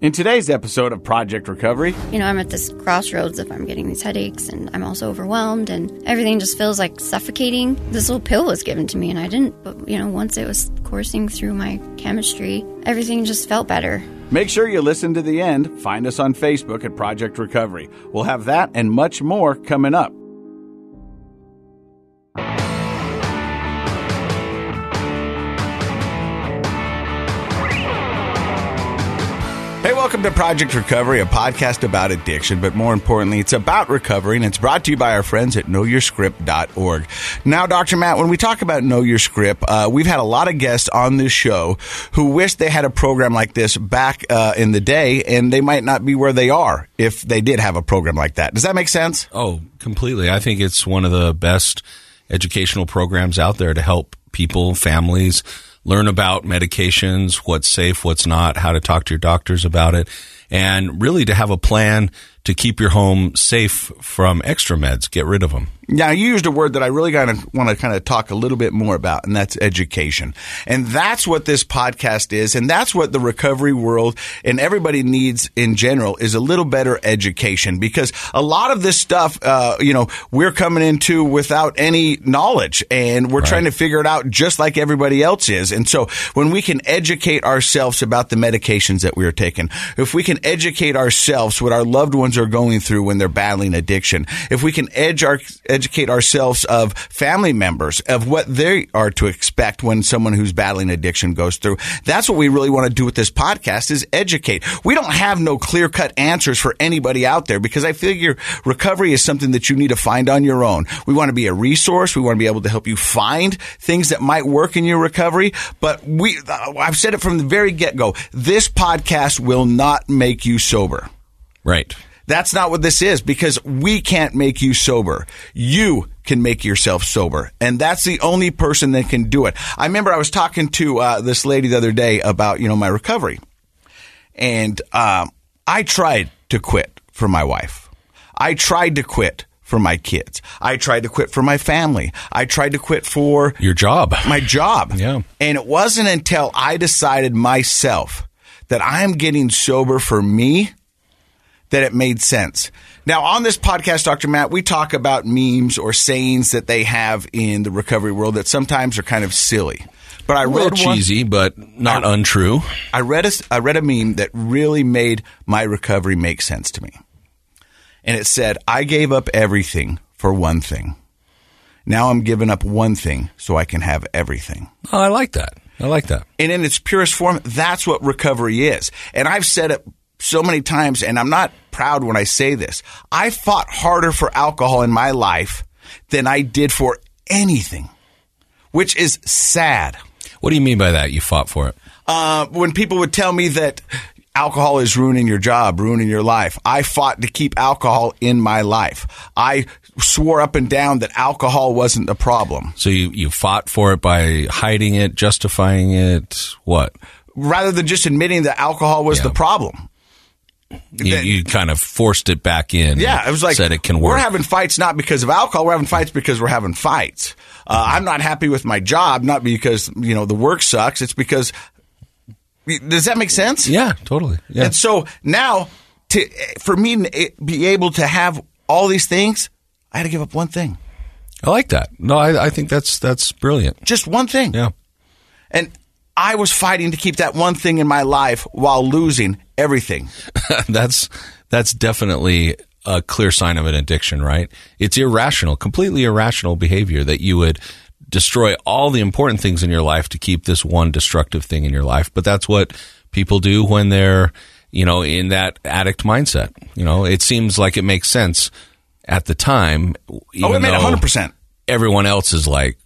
In today's episode of Project Recovery, You know, I'm at this crossroads if I'm getting these headaches and I'm also overwhelmed and everything just feels like suffocating. This little pill was given to me and I didn't, but you know, once it was coursing through my chemistry, everything just felt better. make sure you listen to the end. Find us on Facebook at Project Recovery. We'll have that and much more coming up. Welcome to Project Recovery, a podcast about addiction, but more importantly, it's about recovery, and it's brought to you by our friends at knowyourscript.org. Now, Dr. Matt, when we talk about Know Your Script, uh, we've had a lot of guests on this show who wish they had a program like this back uh, in the day, and they might not be where they are if they did have a program like that. Does that make sense? Oh, completely. I think it's one of the best educational programs out there to help people, families learn about medications, what's safe, what's not, how to talk to your doctors about it, and really to have a plan to keep your home safe from extra meds. Get rid of them. Now, you used a word that I really kind of want to kind of talk a little bit more about, and that's education. And that's what this podcast is, and that's what the recovery world and everybody needs in general is a little better education because a lot of this stuff, uh, you know, we're coming into without any knowledge, and we're trying to figure it out just like everybody else is. And so, when we can educate ourselves about the medications that we are taking, if we can educate ourselves what our loved ones are going through when they're battling addiction, if we can edge our educate ourselves of family members of what they are to expect when someone who's battling addiction goes through. That's what we really want to do with this podcast is educate. We don't have no clear cut answers for anybody out there because I figure recovery is something that you need to find on your own. We want to be a resource. We want to be able to help you find things that might work in your recovery. But we, uh, I've said it from the very get go. This podcast will not make you sober. Right. That's not what this is because we can't make you sober. You can make yourself sober. And that's the only person that can do it. I remember I was talking to uh, this lady the other day about, you know, my recovery. And um, I tried to quit for my wife. I tried to quit for my kids. I tried to quit for my family. I tried to quit for Your job. my job. Yeah. And it wasn't until I decided myself that I'm getting sober for me that it made sense. Now, on this podcast, Dr. Matt, we talk about memes or sayings that they have in the recovery world that sometimes are kind of silly. But I read one, cheesy, but not I- untrue. I read a, I read a meme that really made my recovery make sense to me. And it said, I gave up everything for one thing. Now I'm giving up one thing so I can have everything. Oh, I like that. I like that. And in its purest form, that's what recovery is. And I've said it so many times, and I'm not proud when I say this. I fought harder for alcohol in my life than I did for anything, which is sad. What do you mean by that? You fought for it. Uh, when people would tell me that alcohol is ruining your job, ruining your life, I fought to keep alcohol in my life. I swore up and down that alcohol wasn't the problem. So you, you fought for it by hiding it, justifying it. What? Rather than just admitting that alcohol was Yeah. the problem. You, you kind of forced it back in. Yeah, it was like said it can work. We're having fights not because of alcohol. We're having fights because we're having fights. Uh, I'm not happy with my job, not because you know the work sucks. It's because does that make sense? yeah, totally. Yeah. And so now, to for me to be able to have all these things, I had to give up one thing, I like that. No, I, I think that's that's brilliant. just one thing. Yeah. And I was fighting to keep that one thing in my life while losing everything. that's that's definitely a clear sign of an addiction, right? It's irrational, completely irrational behavior that you would destroy all the important things in your life to keep this one destructive thing in your life. But that's what people do when they're, you know, in that addict mindset. You know, it seems like it makes sense at the time. Oh, it made though hundred percent. Everyone else is like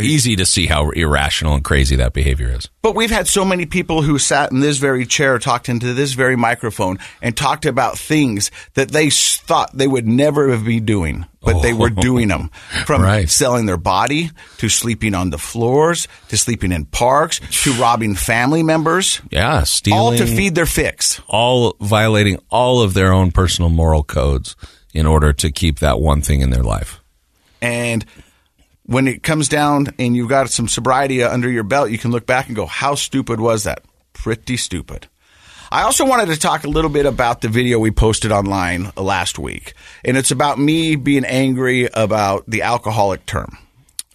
easy to see how irrational and crazy that behavior is. But we've had so many people who sat in this very chair, talked into this very microphone, and talked about things that they thought they would never be doing, but they were oh. doing them. From Right. selling their body to sleeping on the floors to sleeping in parks to robbing family members, Yeah, stealing all to feed their fix. all violating all of their own personal moral codes in order to keep that one thing in their life. And when it comes down and you've got some sobriety under your belt, you can look back and go, how stupid was that? Pretty stupid. I also wanted to talk a little bit about the video we posted online last week. And it's about me being angry about the alcoholic term.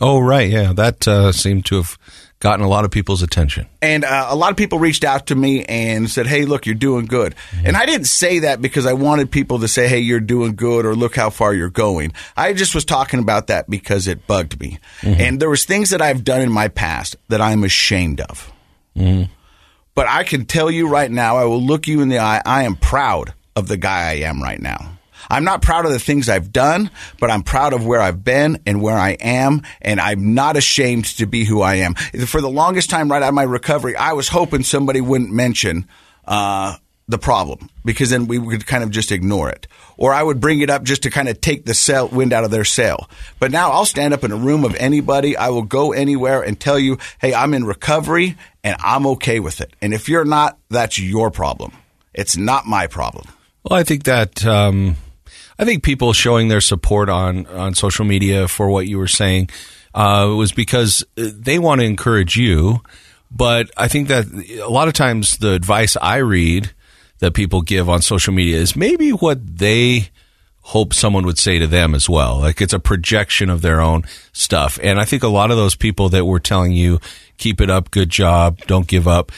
Oh, right. Yeah. That uh, seemed to have gotten a lot of people's attention. And uh, a lot of people reached out to me and said, Hey, look, you're doing good. Mm-hmm. And I didn't say that because I wanted people to say, Hey, you're doing good or look how far you're going. I just was talking about that because it bugged me. Mm-hmm. And there was things that I've done in my past that I'm ashamed of. Mm-hmm. But I can tell you right now, I will look you in the eye. I am proud of the guy I am right now. I'm not proud of the things I've done, but I'm proud of where I've been and where I am, and I'm not ashamed to be who I am. For the longest time, right out of my recovery, I was hoping somebody wouldn't mention uh, the problem because then we would kind of just ignore it, or I would bring it up just to kind of take the sail, wind out of their sail. But now I'll stand up in a room of anybody. I will go anywhere and tell you, "Hey, I'm in recovery and I'm okay with it." And if you're not, that's your problem. It's not my problem. Well, I think that um, I think people showing their support on on social media for what you were saying uh, was because they want to encourage you. But I think that a lot of times the advice I read that people give on social media is maybe what they hope someone would say to them as well. Like it's a projection of their own stuff. And I think a lot of those people that were telling you, keep it up, good job, don't give up.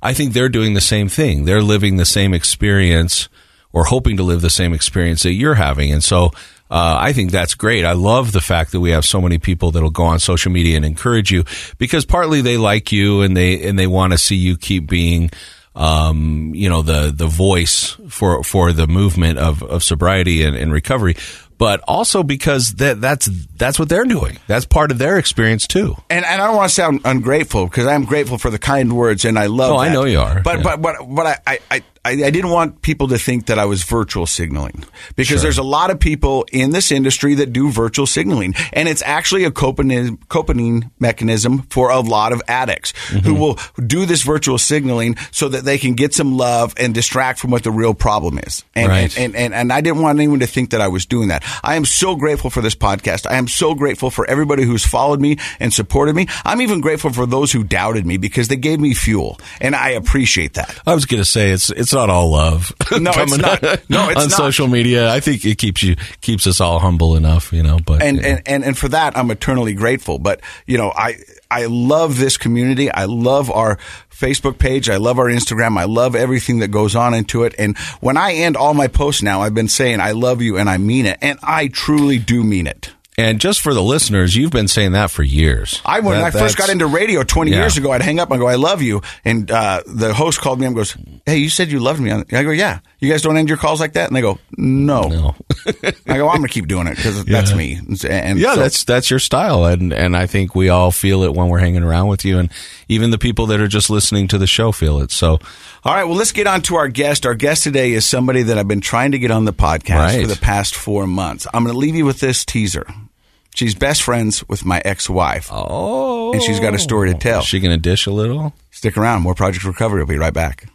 I think they're doing the same thing. They're living the same experience or hoping to live the same experience that you're having. And so, uh, I think that's great. I love the fact that we have so many people that'll go on social media and encourage you because partly they like you and they, and they want to see you keep being, um, you know, the, the voice for, for the movement of, of sobriety and, and recovery. But also because that, that's, that's what they're doing. That's part of their experience too. And, and I don't want to sound ungrateful because I'm grateful for the kind words and I love. Oh, I know you are. But Yeah. but but but I, I, I I didn't want people to think that I was virtual signaling because there's a lot of people in this industry that do virtual signaling, and it's actually a coping coping mechanism for a lot of addicts who mm-hmm. will do this virtual signaling so that they can get some love and distract from what the real problem is. And Right. and, and, and and I didn't want anyone to think that I was doing that. I am so grateful for this podcast. I am so grateful for everybody who's followed me and supported me. I'm even grateful for those who doubted me because they gave me fuel, and I appreciate that. I was going to say it's it's not all love. No, it's not. No, it's on not. social media. I think it keeps you keeps us all humble enough, you know. But and, you know. and, and and for that I'm eternally grateful. But you know, I I love this community. I love our Facebook page. I love our Instagram. I love everything that goes on into it. And when I end all my posts now, I've been saying I love you and I mean it, and I truly do mean it. And just for the listeners, you've been saying that for years. I when That- I first got into radio 20 Yeah. years ago, I'd hang up and go, "I love you," and uh, the host called me and goes, "Hey, you said you loved me." I go, "Yeah." You guys don't end your calls like that, and they go, "No." No. I go, "I'm going to keep doing it because that's me." And, and Yeah, so- that's that's your style, and and I think we all feel it when we're hanging around with you, and even the people that are just listening to the show feel it. So, All right, well, let's get on to our guest. Our guest today is somebody that I've been trying to get on the podcast Right. for the past four months. I'm going to leave you with this teaser. She's best friends with my ex-wife, oh, and she's got a story to tell. Is she going to dish a little? Stick around. More Project Recovery. We'll be right back.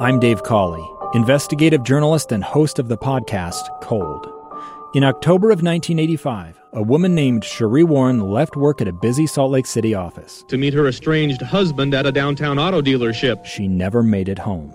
I'm Dave Cawley, investigative journalist and host of the podcast Cold. In October of 1985, a woman named Sheree Warren left work at a busy Salt Lake City office. to meet her estranged husband at a downtown auto dealership. She never made it home.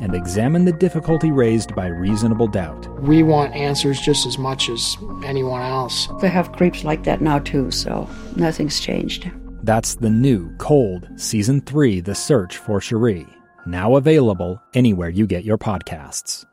and examine the difficulty raised by reasonable doubt. We want answers just as much as anyone else. They have creeps like that now too, so nothing's changed. That's the new Cold Season 3 The Search for Sheree, now available anywhere you get your podcasts.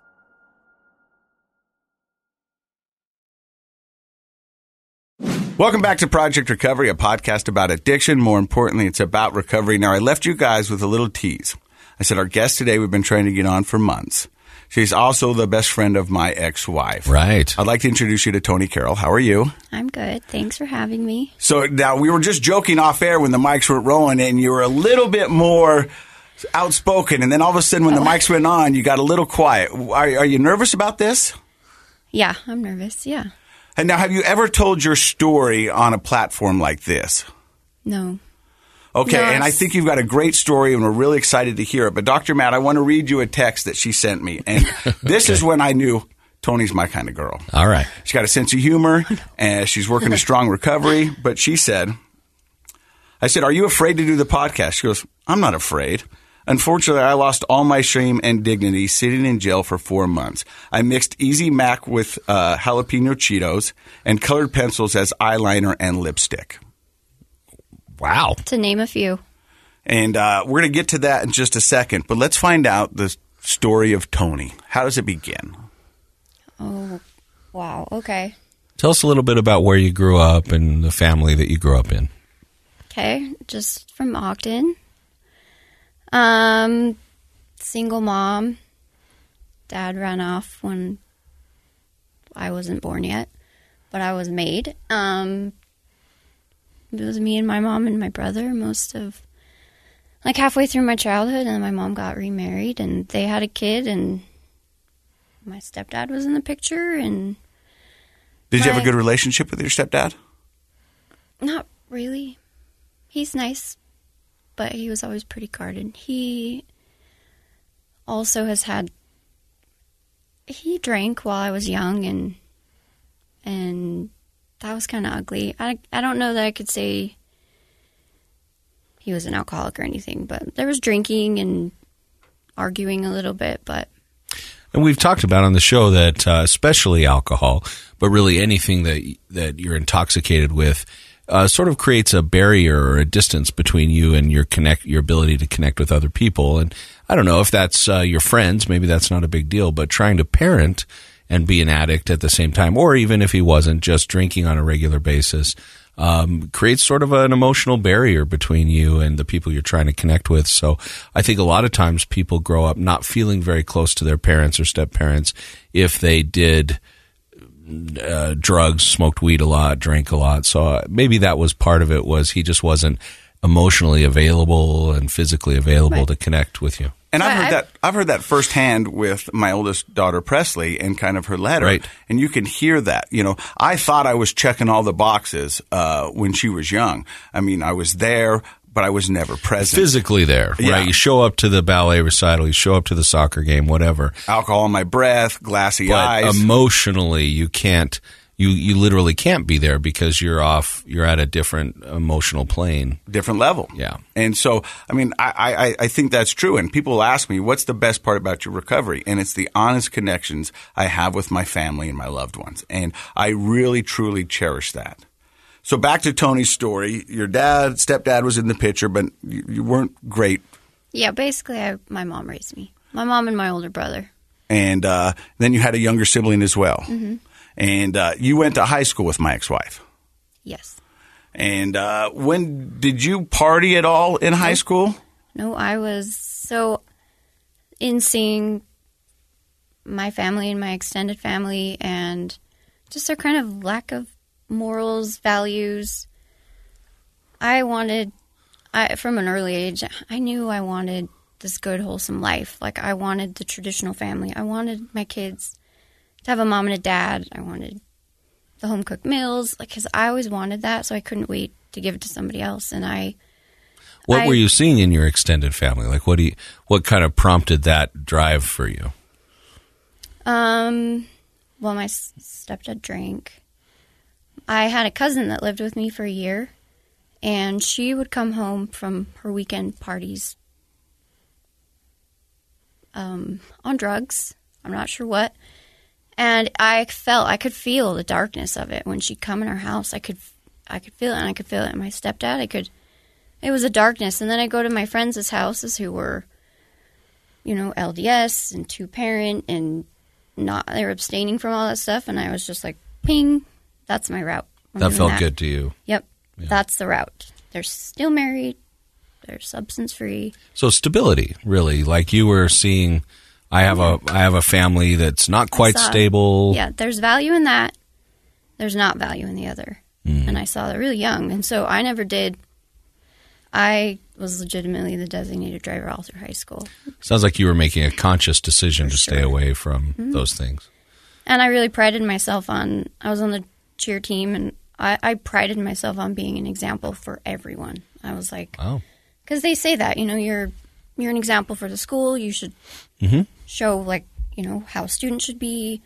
Welcome back to Project Recovery, a podcast about addiction. More importantly, it's about recovery. Now, I left you guys with a little tease. I said, our guest today, we've been trying to get on for months. She's also the best friend of my ex wife. Right. I'd like to introduce you to Tony Carroll. How are you? I'm good. Thanks for having me. So now we were just joking off air when the mics were rolling, and you were a little bit more outspoken. And then all of a sudden, when the oh, mics went on, you got a little quiet. Are, are you nervous about this? Yeah, I'm nervous. Yeah. And now, have you ever told your story on a platform like this? No. Okay, No, and I think you've got a great story, and we're really excited to hear it. But Dr. Matt, I want to read you a text that she sent me, and this is when I knew Tony's my kind of girl. All right. She's got a sense of humor, and she's working a strong recovery. But she said, "I said, are you afraid to do the podcast?" She goes, "I'm not afraid." Unfortunately, I lost all my shame and dignity sitting in jail for four months. I mixed Easy Mac with uh, jalapeno Cheetos and colored pencils as eyeliner and lipstick. Wow. To name a few. And uh, we're going to get to that in just a second. But let's find out the story of Tony. How does it begin? Oh, wow. Okay. Tell us a little bit about where you grew up and the family that you grew up in. Okay. Just from Ogden. Um, single mom. Dad ran off when I wasn't born yet, but I was made. Um, it was me and my mom and my brother most of like halfway through my childhood, and my mom got remarried, and they had a kid, and my stepdad was in the picture, and Did you have a good relationship with your stepdad? Not really. He's nice, but he was always pretty guarded. He also has had he drank while I was young and and that was kind of ugly. I I don't know that I could say he was an alcoholic or anything, but there was drinking and arguing a little bit, but And we've talked about on the show that uh, especially alcohol, but really anything that that you're intoxicated with, uh, sort of creates a barrier or a distance between you and your connect your ability to connect with other people. And I don't know if that's uh, your friends, maybe that's not a big deal, but trying to parent and be an addict at the same time, or even if he wasn't, just drinking on a regular basis. Um, creates sort of an emotional barrier between you and the people you're trying to connect with. So I think a lot of times people grow up not feeling very close to their parents or step parents if they did uh, drugs, smoked weed a lot, drank a lot. So uh, maybe that was part of it. Was he just wasn't emotionally available and physically available to connect with you? And I've heard I- that I've heard that firsthand with my oldest daughter Presley and kind of her letter. Right. And you can hear that. You know, I thought I was checking all the boxes uh, when she was young. I mean, I was there, but I was never present. Physically there, Yeah. right? You show up to the ballet recital, you show up to the soccer game, whatever. Alcohol in my breath, glassy But eyes. emotionally, you can't. You you literally can't be there because you're off. You're at a different emotional plane. different level. Yeah. And so, I mean, I, I, I think that's true. And people ask me, what's the best part about your recovery? And it's the honest connections I have with my family and my loved ones. And I really, truly cherish that. So back to Tony's story. Your dad, stepdad was in the picture, but you, you weren't great. yeah, basically I, my mom raised me. My mom and my older brother. And uh, then you had a younger sibling as well. And uh, you went to high school with my ex-wife. Yes. And uh, when did you party at all in high school? No, I was so in seeing my family and my extended family and just their kind of lack of morals, values. I wanted I from an early age, I knew I wanted this good wholesome life. Like I wanted the traditional family. I wanted my kids to have a mom and a dad. I wanted the home cooked meals like cuz I always wanted that, so I couldn't wait to give it to somebody else and I What I- were you seeing in your extended family? Like, what do you, what kind of prompted that drive for you? Um, well, my stepdad drank. I had a cousin that lived with me for a year, and she would come home from her weekend parties um, on drugs. I'm not sure what. And I felt, I could feel the darkness of it when she'd come in our house. I could, I could feel it, and I could feel it in my stepdad. I could, it was a darkness. And then I go to my friends' houses who were, you know, LDS and two parent and not, they were abstaining from all that stuff. And I was just like, ping, that's my route. I'm That felt good to you. Yep. That's the route. They're still married. They're substance free. So stability, really, like you were seeing. I have a I have a family that's not quite saw- stable. Yeah, there's value in that. There's not value in the other. Mm. And I saw that really young. And so I never did. I was legitimately the designated driver all through high school. Sounds like you were making a conscious decision to stay away from Mhm. those things. And I really prided myself on, I was on the cheer team and I, I prided myself on being an example for everyone. I was like, Oh. because they say that, you know, you're, you're an example for the school. You should Mm-hmm. Show like you know how students should be,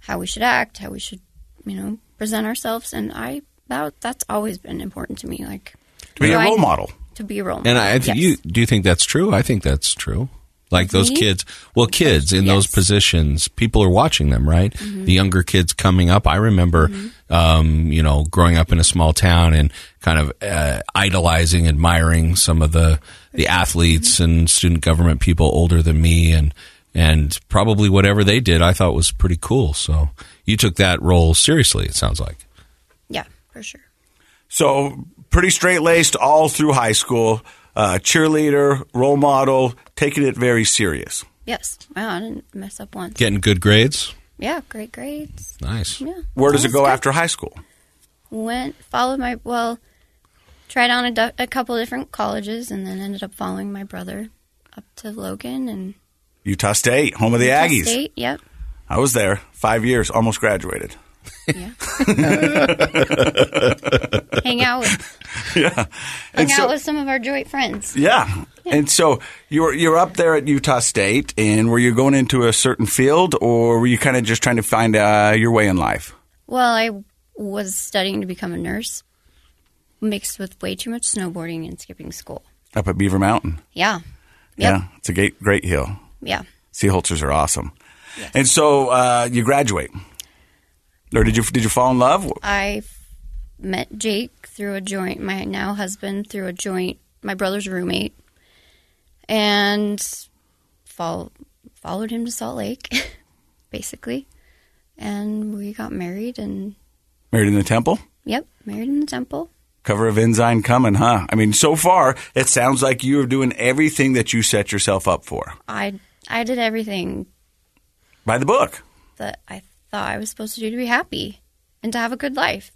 how we should act, how we should you know present ourselves, and I that that's always been important to me. Like To be a a I- role model. To be a role model. And I, I think yes. you do you think that's true? I think that's true. Like those Me? kids, well, kids in those positions, people are watching them, right? Mm-hmm. The younger kids coming up. I remember, um, you know, growing up in a small town and kind of uh, idolizing, admiring some of the the athletes and student government people older than me, and and probably whatever they did, I thought was pretty cool. So you took that role seriously. It sounds like. yeah, for sure. So pretty straight laced all through high school. Uh, cheerleader, role model, taking it very serious. Yes. Wow, I didn't mess up once. Getting good grades. Yeah, great grades. Nice. Yeah. Where does it go good. after high school? Went followed my well, tried on a, du- a couple different colleges, and then ended up following my brother up to Logan and Utah State, home of the Utah Aggies. State. Yep. I was there five years, almost graduated. Yeah. Hang out with yeah. hung And out with some of our joint friends. Yeah. And so you're you're up there at Utah State, and were you going into a certain field, or were you kind of just trying to find uh, your way in life? Well, I was studying to become a nurse, mixed with way too much snowboarding and skipping school. Up at Beaver Mountain. Yeah. Yep. Yeah, it's a great great hill. Yeah. Sea holters are awesome. And so uh, you graduate, or did you did you fall in love? I met Jake through a joint, my now husband, through a joint, my brother's roommate, and fol- followed him to Salt Lake, basically. And we got married, and Married in the temple. yep, married in the temple. Cover of Ensign coming, huh? I mean, so far it sounds like you are doing everything that you set yourself up for I I did everything by the book. that I thought I was supposed to do to be happy and to have a good life.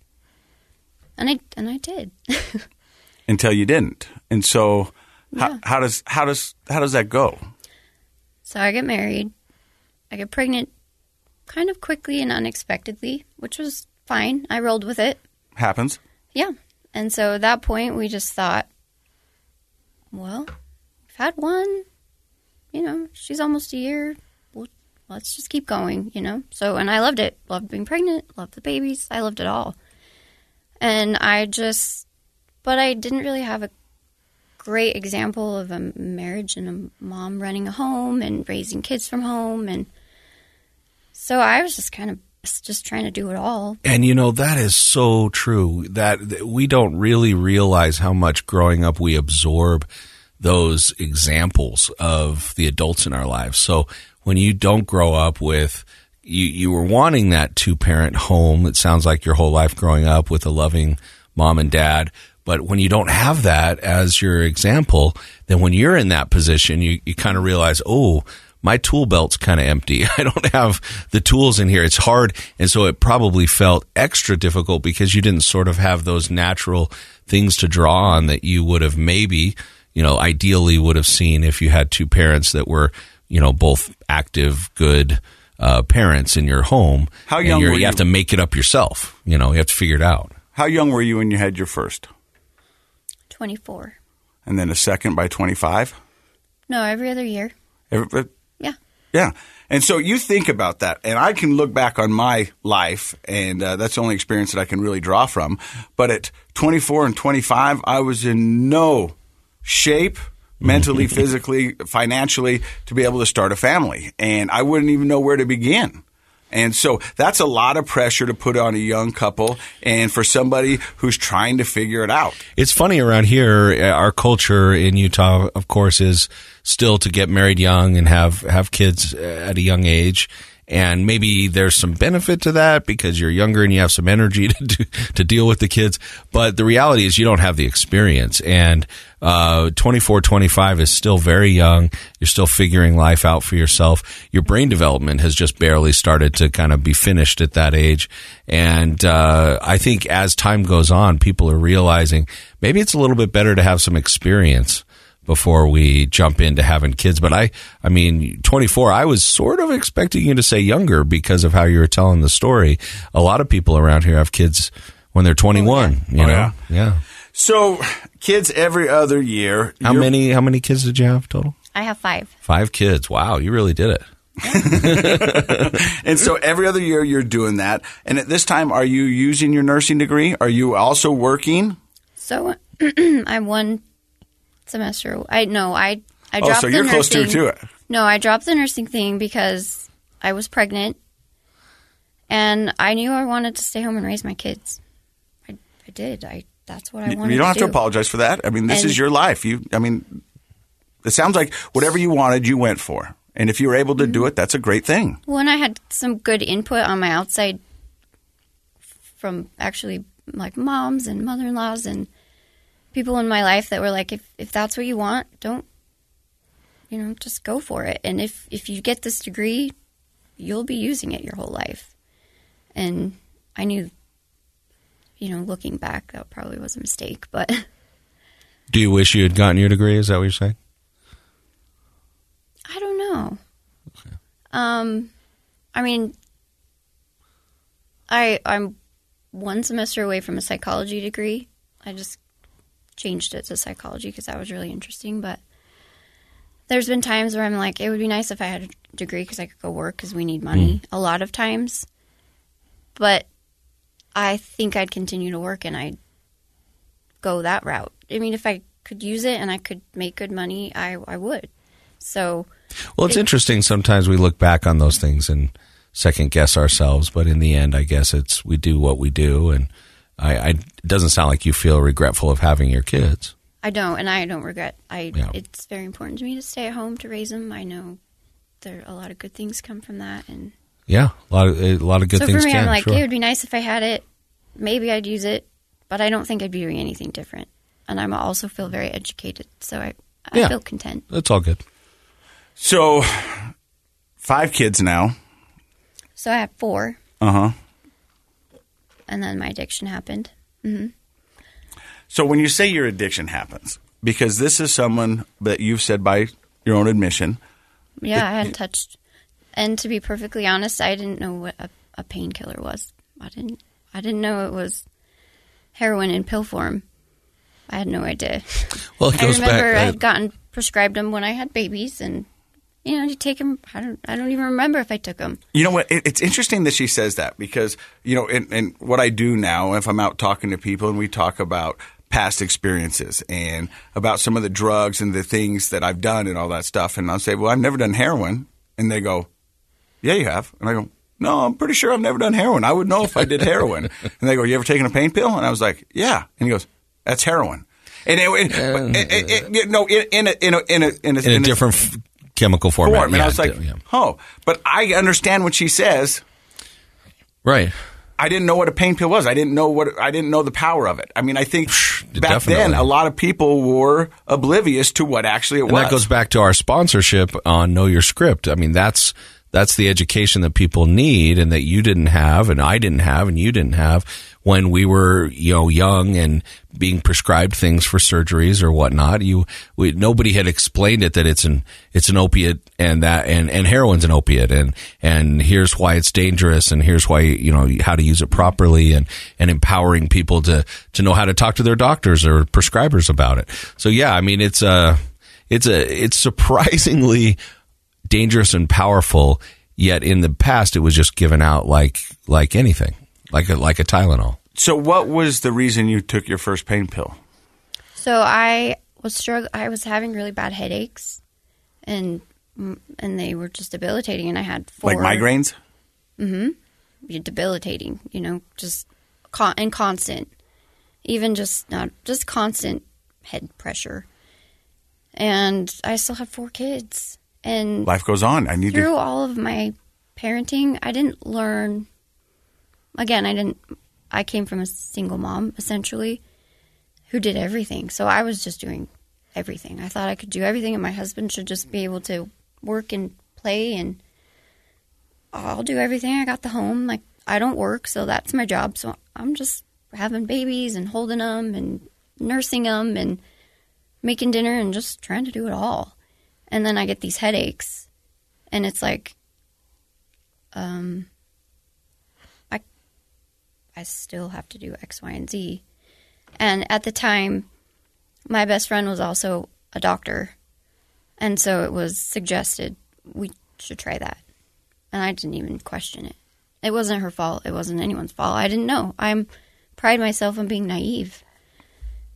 And I and I did. until you didn't. And so, Yeah. how, how does how does how does that go? so I get married. I get pregnant kind of quickly and unexpectedly, which was fine. I rolled with it. Happens. Yeah. And so at that point we just thought, well, we've had one, you know, she's almost a year. Let's just keep going, you know? So, and I loved it. Loved being pregnant, loved the babies. I loved it all. And I just, but I didn't really have a great example of a marriage and a mom running a home and raising kids from home. And so I was just kind of just trying to do it all. And you know that is so true that we don't really realize how much growing up we absorb those examples of the adults in our lives. So when you don't grow up with you you were wanting that two parent home, it sounds like your whole life growing up with a loving mom and dad. But when you don't have that as your example, then when you're in that position, you, you kind of realize, oh, my tool belt's kind of empty. I don't have the tools in here. It's hard. And so it probably felt extra difficult because you didn't sort of have those natural things to draw on that you would have maybe, you know, ideally would have seen if you had two parents that were, you know, both active, good uh, parents in your home. How young were you You have to make it up yourself. You know, you have to figure it out. How young were you when you had your first? 24. And then a second by 25? No, every other year. Every, Yeah. yeah. And so you think about that, and I can look back on my life, and uh, that's the only experience that I can really draw from. But at 24 and 25, I was in no shape, mentally, physically, financially, to be able to start a family. And I wouldn't even know where to begin. And so that's a lot of pressure to put on a young couple and for somebody who's trying to figure it out. It's funny around here. uh, Our culture in Utah, of course, is still to get married young and have have kids uh, at a young age. And maybe there's some benefit to that because you're younger and you have some energy to do, to deal with the kids. But the reality is you don't have the experience. And uh, 24, 25 is still very young. You're still figuring life out for yourself. Your brain development has just barely started to kind of be finished at that age. And uh, I think as time goes on, people are realizing maybe it's a little bit better to have some experience before we jump into having kids. But I, I mean, 24, I was sort of expecting you to say younger because of how you were telling the story. A lot of people around here have kids when they're 21, you Oh, know? yeah. yeah. So, kids every other year. How many, how many kids did you have total? I have five. Five kids. Wow. You really did it. And so every other year you're doing that. And at this time, are you using your nursing degree? Are you also working? So I'm one semester. I no, I I Oh, dropped so the you're closer nursing. to it. No, I dropped the nursing thing because I was pregnant, and I knew I wanted to stay home and raise my kids. I, I did. I that's what I wanted. You don't have to do. apologize for that. I mean, this And- is your life. You, I mean, it sounds like whatever you wanted, you went for. And if you were able to Mm-hmm. do it, that's a great thing. When I had some good input on my outside from actually like moms and mother-in-laws and people in my life that were like, if if that's what you want, don't you know, just go for it. And if if you get this degree, you'll be using it your whole life. And I knew, you know, looking back, that probably was a mistake, but Do you wish you had gotten your degree? Is that what you're saying? I don't know. Um, I mean, I I'm one semester away from a psychology degree. I just changed it to psychology because that was really interesting. But there's been times where I'm like, it would be nice if I had a degree because I could go work because we need money mm. a lot of times. But I think I'd continue to work and I'd go that route. I mean, if I could use it and I could make good money, I I would. So Well, it's It- interesting. Sometimes we look back on those things and second guess ourselves, but in the end, I guess it's we do what we do, and I, I it doesn't sound like you feel regretful of having your kids. I don't, and I don't regret. I Yeah. it's very important to me to stay at home to raise them. I know there a lot of good things come from that, and Yeah, a lot of a lot of good so things. for me, can, I'm like, sure. it would be nice if I had it. Maybe I'd use it, but I don't think I'd be doing anything different. And I'm also feel very educated, so I I Yeah. feel content. It's all good. So, five kids now. So I have four, Uh huh. And then my addiction happened. hmm So, when you say your addiction happens, because this is someone that you've said by your own admission, Yeah, I hadn't touched. And to be perfectly honest, I didn't know what a, a painkiller was. I didn't. I didn't know it was heroin in pill form. I had no idea. Well, it I remember back. I had gotten prescribed them when I had babies, and you know, you take them. I don't. I don't even remember if I took them. You know what? It, it's interesting that she says that because you know, and, and what I do now, if I'm out talking to people and we talk about past experiences and about some of the drugs and the things that I've done and all that stuff, and I'll say, "Well, I've never done heroin," and they go, "Yeah, you have," and I go. No, I'm pretty sure I've never done heroin. I would know if I did heroin. and they go, "You ever taken a pain pill?" And I was like, "Yeah." And he goes, "That's heroin." And it, it, it, it, it, no, in, in a in a in a in a, in a in different f- chemical format. form. And Yeah, I was like, yeah. "Oh," but I understand what she says. right. I didn't know what a pain pill was. I didn't know what I didn't know the power of it. I mean, I think back definitely. then a lot of people were oblivious to what actually it And was. that goes back to our sponsorship on Know Your Script. I mean, that's that's the education that people need and that you didn't have and I didn't have and you didn't have when we were, you know, young and being prescribed things for surgeries or whatnot. You we, nobody had explained it that it's an it's an opiate and that and, and heroin's an opiate and and here's why it's dangerous and here's why you know how to use it properly and and empowering people to to know how to talk to their doctors or prescribers about it. So yeah, I mean it's uh it's a it's surprisingly dangerous and powerful. Yet in the past, it was just given out like like anything, like a, like a Tylenol. so, what was the reason you took your first pain pill? So I was strugg- I was having really bad headaches, and and they were just debilitating. And I had four Like migraines? Mm-hmm. Debilitating, you know, just con- and constant, even just not just constant head pressure. And I still have four kids, and Life goes on. I need through to. all of my parenting, I didn't learn. Again, I didn't. I came from a single mom, essentially, who did everything. So I was just doing everything. I thought I could do everything, and my husband should just be able to work and play, and I'll do everything. I got the home. Like I don't work, so that's my job. So I'm just having babies and holding them and nursing them and making dinner and just trying to do it all. And then I get these headaches, and it's like, um, I still have to do X, Y, and Z. And at the time, my best friend was also a doctor, and so it was suggested we should try that. And I didn't even question it. It wasn't her fault. It wasn't anyone's fault. I didn't know. I'm pride myself on being naive.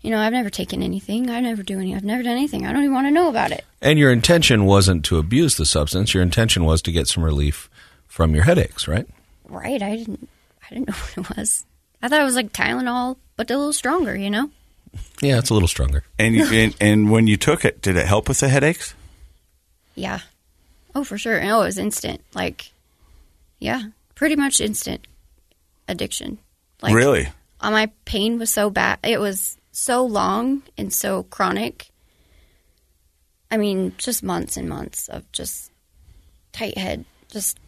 You know, I've never taken anything. I never do any. I've never done anything. I don't even want to know about it. And your intention wasn't to abuse the substance. Your intention was to get some relief from your headaches, right? Right? I didn't. I didn't know what it was. I thought it was like Tylenol, but a little stronger. You know? Yeah, it's a little stronger. And, you, and and when you took it, did it help with the headaches? Yeah. Oh, for sure. And oh, it was instant. Like, yeah, pretty much instant addiction. Like, really? uh, my pain was so bad. It was so long and so chronic. I mean, just months and months of just tight head, just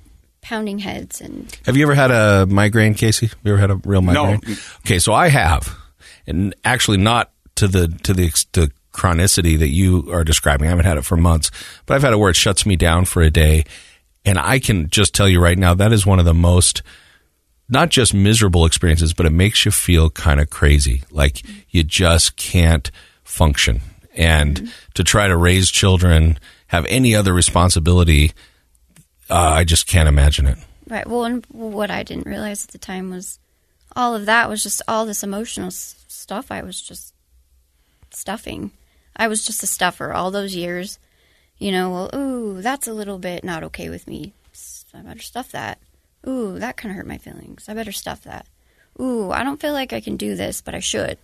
pounding heads and Have you ever had a migraine, Casey? Have you ever had a real migraine? No. Okay, so I have, and actually not to the to the ex- the chronicity that you are describing. I haven't had it for months, but I've had it where it shuts me down for a day, and I can just tell you right now that is one of the most not just miserable experiences, but it makes you feel kind of crazy, like you just can't function. And mm-hmm. to try to raise children, have any other responsibility, uh, I just can't imagine it. Right. Well, and what I didn't realize at the time was all of that was just all this emotional s- stuff. I was just stuffing. I was just a stuffer all those years. You know, well, ooh, that's a little bit not okay with me. I better stuff that. Ooh, that kind of hurt my feelings. I better stuff that. Ooh, I don't feel like I can do this, but I should.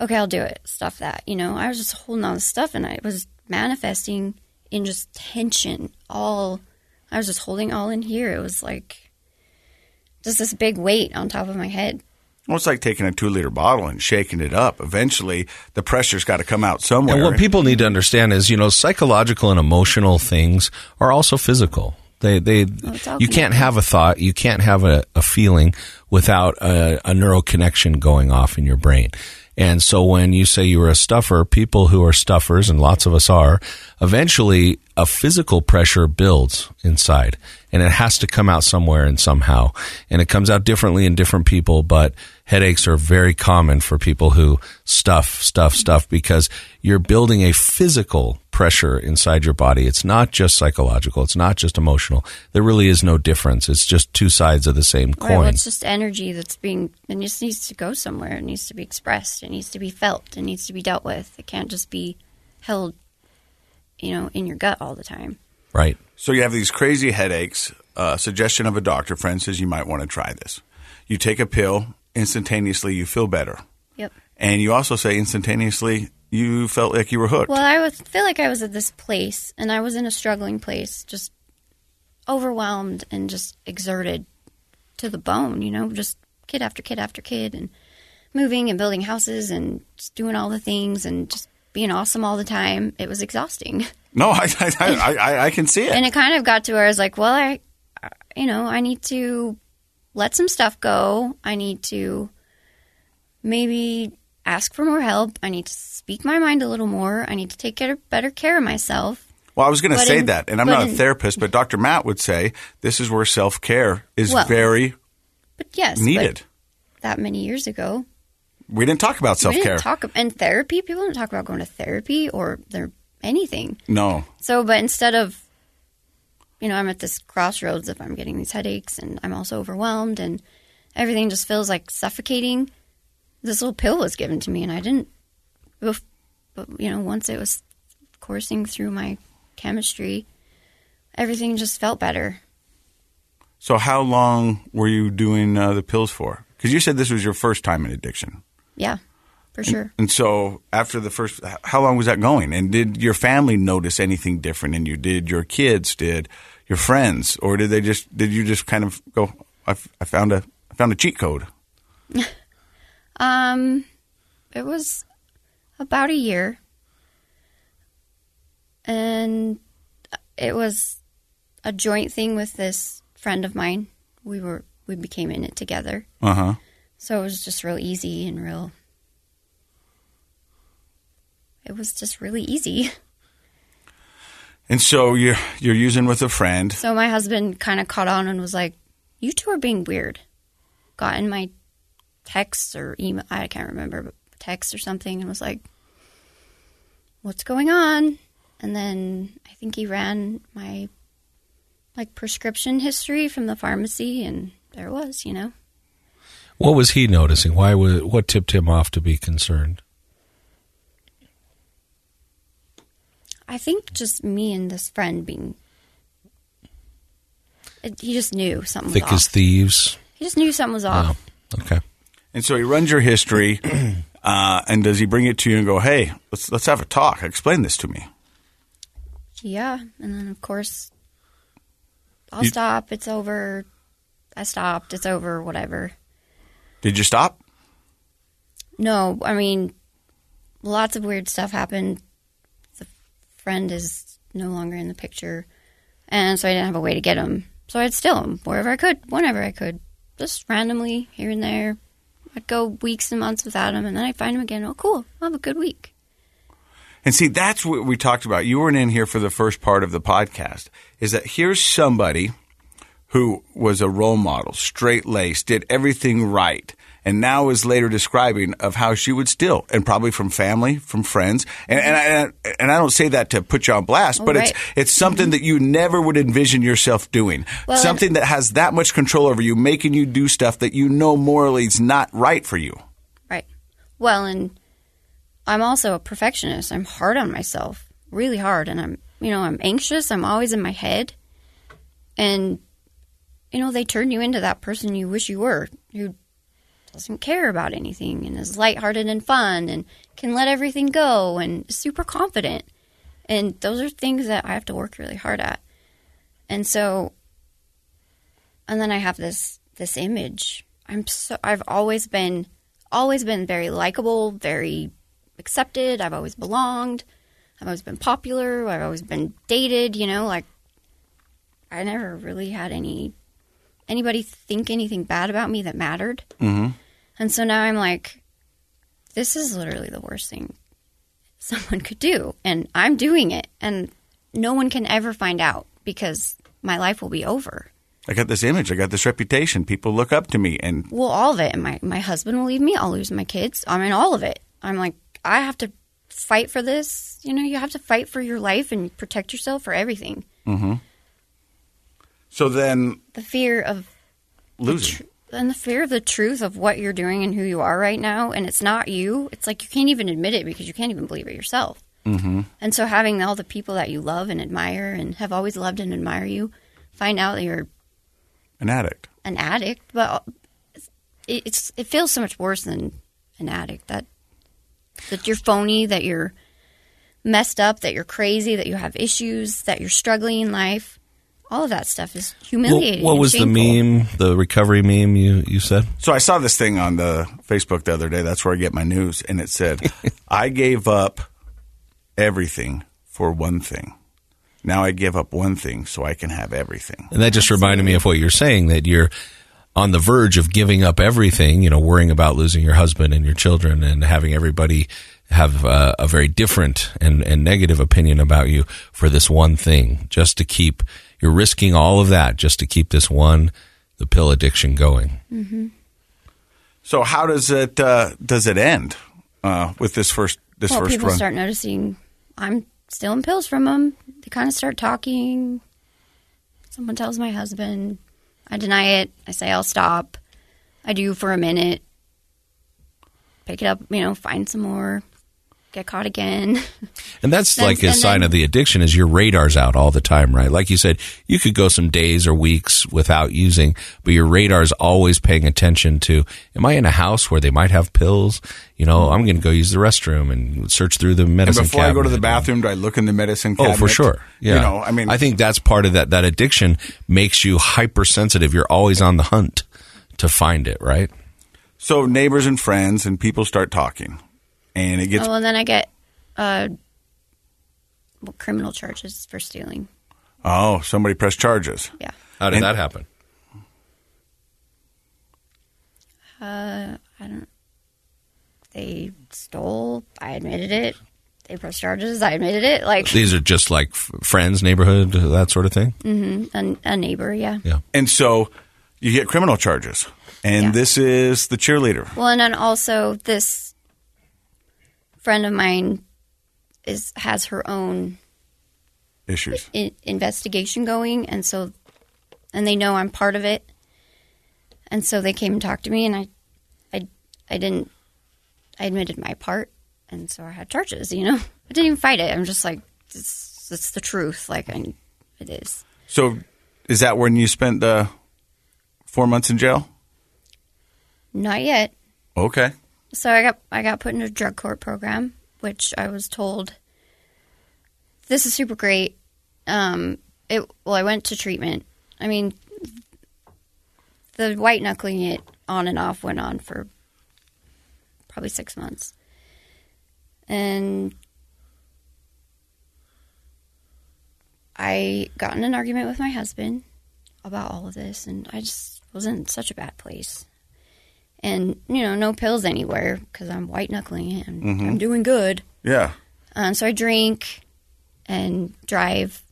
Okay, I'll do it. Stuff that. You know, I was just holding all this stuff and I was manifesting in just tension. All, I was just holding all in here. It was like just this big weight on top of my head. Well, it's like taking a two liter bottle and shaking it up. Eventually, the pressure's got to come out somewhere. And what people need to understand is, you know, psychological and emotional things are also physical. They, they, oh, it's all you can't have a thought, you can't have a, a feeling without a, a neural connection going off in your brain. And so when you say you're a stuffer, people who are stuffers, and lots of us are, eventually a physical pressure builds inside and it has to come out somewhere and somehow. And it comes out differently in different people, but headaches are very common for people who stuff, stuff, stuff because you're building a physical pressure inside your body. It's not just psychological. It's not just emotional. There really is no difference. It's just two sides of the same Right, well, coin. it's just energy that's being, it just needs to go somewhere. It needs to be expressed. It needs to be felt. It needs to be dealt with. It can't just be held, you know, in your gut all the time. Right. So you have these crazy headaches. Uh, suggestion of a doctor friend says you might want to try this. You take a pill, instantaneously you feel better. Yep. And you also say instantaneously you felt like you were hooked. Well, I was, feel like I was at this place and I was in a struggling place, just overwhelmed and just exerted to the bone, you know, just kid after kid after kid and moving and building houses and just doing all the things and just being awesome all the time. It was exhausting. no, I, I, I, I can see it. And it kind of got to where I was like, well, I, you know, I need to let some stuff go. I need to maybe ask for more help. I need to speak my mind a little more. I need to take care, better care of myself. Well, I was going to say in- that, and I'm but not a therapist, but Dr. Matt would say this is where self care is Well, very But yes, but needed. that many years ago, we didn't talk about self care. talk and therapy. People didn't talk about going to therapy or their anything. No. So, but instead of, you know, I'm at this crossroads if I'm getting these headaches and I'm also overwhelmed and everything just feels like suffocating. This little pill was given to me and I didn't, but, you know, once it was coursing through my chemistry, everything just felt better. So how long were you doing uh, the pills for? Because you said this was your first time in addiction. Yeah, for sure. And so after the first, how long was that going? And did your family notice anything different And you? Did your kids? Did your friends? Or did they just? Did you just kind of go? I, f- I found a I found a cheat code. Um, it was about a year, and it was a joint thing with this friend of mine. We were we became in it together, Uh huh. so it was just real easy and real. It was just really easy. And so you're you're using with a friend. So my husband kind of caught on and was like, "You two are being weird." Got in my texts or email, I can't remember, but text or something, and was like, "What's going on?" And then I think he ran my like prescription history from the pharmacy, and there it was, you know. What was he noticing? Why was what tipped him off to be concerned? I think just me and this friend being. He just knew something was Thick off. as thieves. he just knew something was oh, off. Oh, okay. And so he runs your history, uh, and does he bring it to you and go, "Hey, let's let's have a talk. Explain this to me." Yeah, and then of course, I'll You- stop. It's over. I stopped. It's over. Whatever. Did you stop? No, I mean, lots of weird stuff happened. The friend is no longer in the picture, and so I didn't have a way to get him. So I'd steal him wherever I could, whenever I could, just randomly here and there. I'd go weeks and months without him, and then I'd find him again. Oh, cool! I'll have a good week. And see, that's what we talked about. You weren't in here for the first part of the podcast. Is that here's somebody who was a role model, straight laced, did everything right, and now is later describing of how she would steal, and probably from family, from friends, and and I, and I don't say that to put you on blast, but it's right. it's something that you never would envision yourself doing, Well, something that has that much control over you, making you do stuff that you know morally is not right for you. Right. Well, and I'm also a perfectionist. I'm hard on myself, really hard, and I'm, you know, I'm anxious. I'm always in my head, and you know, they turn you into that person you wish you were, who doesn't care about anything and is lighthearted and fun and can let everything go and super confident. And those are things that I have to work really hard at. And so, and then I have this this image. I'm so I've always been always been very likable, very accepted. I've always belonged. I've always been popular. I've always been dated. You know, like I never really had any anybody think anything bad about me that mattered. Mm-hmm. And so now I'm like, this is literally the worst thing someone could do, and I'm doing it, and no one can ever find out because my life will be over. I got this image. I got this reputation. People look up to me, and Well, all of it. And my, my husband will leave me. I'll lose my kids. I'm mean, all of it. I'm like, I have to fight for this. You know, you have to fight for your life and protect yourself for everything. mm-hmm. so then The fear of losing. And the fear of the truth of what you're doing and who you are right now, and it's not you. It's like you can't even admit it because you can't even believe it yourself. Mm-hmm. And so having all the people that you love and admire and have always loved and admire you find out that you're An addict. an addict, but it, it's it feels so much worse than an addict. That that you're phony, that you're messed up, that you're crazy, that you have issues, that you're struggling in life. All of that stuff is humiliating. What, what was the meme? The recovery meme you you said? So I saw this thing on the Facebook the other day. That's where I get my news, and it said, "I gave up everything for one thing. Now I give up one thing so I can have everything." And that just reminded me of what you're saying that you're on the verge of giving up everything, you know, worrying about losing your husband and your children and having everybody have uh, a very different and, and negative opinion about you for this one thing, just to keep, you're risking all of that just to keep this one, the pill addiction going. Mm-hmm. So how does it uh, does it end uh, with this first this well, first people run? start noticing I'm stealing pills from them. They kind of start talking. Someone tells my husband. I deny it. I say I'll stop. I do for a minute. Pick it up, you know, find some more. Get caught again. And that's Then- like a sign then- of the addiction is your radar's out all the time, right? Like you said, you could go some days or weeks without using, but your radar's always paying attention to, am I in a house where they might have pills? You know, I'm going to go use the restroom and search through the And medicine before I go to the cabinet. bathroom, do I look in the medicine Oh, cabinet? for sure. Yeah. You know, I mean, I think that's part of that. That addiction makes you hypersensitive. You're always on the hunt to find it, right? so neighbors and friends and people start talking, and it gets oh, and then I get uh, well, criminal charges for stealing. oh, somebody pressed charges. Yeah. How did And- that happen? Uh, I don't. They stole. I admitted it. They pressed charges. I admitted it. Like These are just like friends, neighborhood, that sort of thing. Mm mhm, a, a neighbor. Yeah. Yeah. And so you get criminal charges, and Yeah. this is the cheerleader. Well, and then also this friend of mine is has her own Issues. I- investigation going, and so and they know I'm part of it, and so they came and talked to me, and I, I, I didn't, I admitted my part, and so I had charges. You know, I didn't even fight it. I'm just like, it's, it's the truth. Like I, it is. So is that when you spent the four months in jail? Not yet. Okay. So I got I got put in a drug court program, which I was told this is super great. Um, it well, I went to treatment. I mean, the white knuckling it on and off went on for probably six months, and I got in an argument with my husband about all of this, and I just was in such a bad place and you know no pills anywhere because i'm white knuckling it and Mhm. i'm doing good Yeah. um, so i drink and drive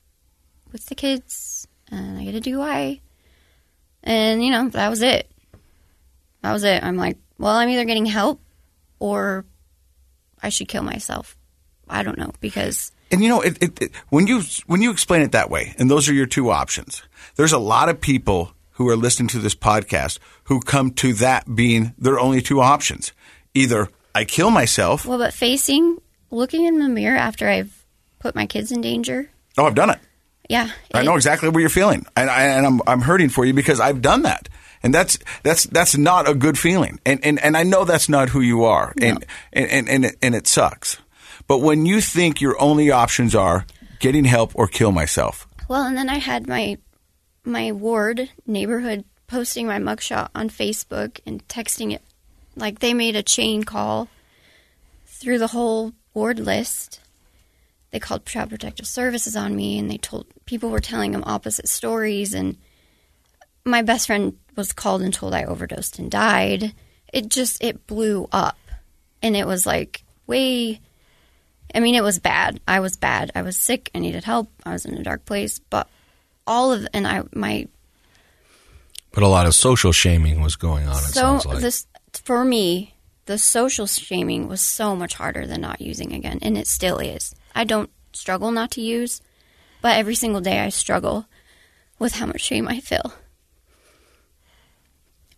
with the kids and i get a dui and you know that was it that was it i'm like well i'm either getting help or i should kill myself i don't know because And you know, it, it, it, when you when you explain it that way, and those are your two options. There's a lot of people who are listening to this podcast who come to that being their only two options. Either I kill myself. well but facing looking in the mirror after i've put my kids in danger Oh, I've done it. yeah I know exactly what you're feeling, and, I, and I'm I'm hurting for you because I've done that, and that's that's that's not a good feeling, and and, and I know that's not who you are, and, and and and it, and it sucks. But when you think your only options are getting help or kill myself, Well, and then I had my my ward neighborhood posting my mugshot on Facebook and texting it like they made a chain call through the whole ward list. They called Child Protective Services on me and they told people were telling them opposite stories and my best friend was called and told I overdosed and died. It just it blew up. And it was like way I mean, it was bad. I was bad. I was sick. I needed help. I was in a dark place. But all of and I my But a lot of social shaming was going on. It so sounds like. this for me the social shaming was so much harder than not using again, and it still is. I don't struggle not to use, but every single day I struggle with how much shame I feel.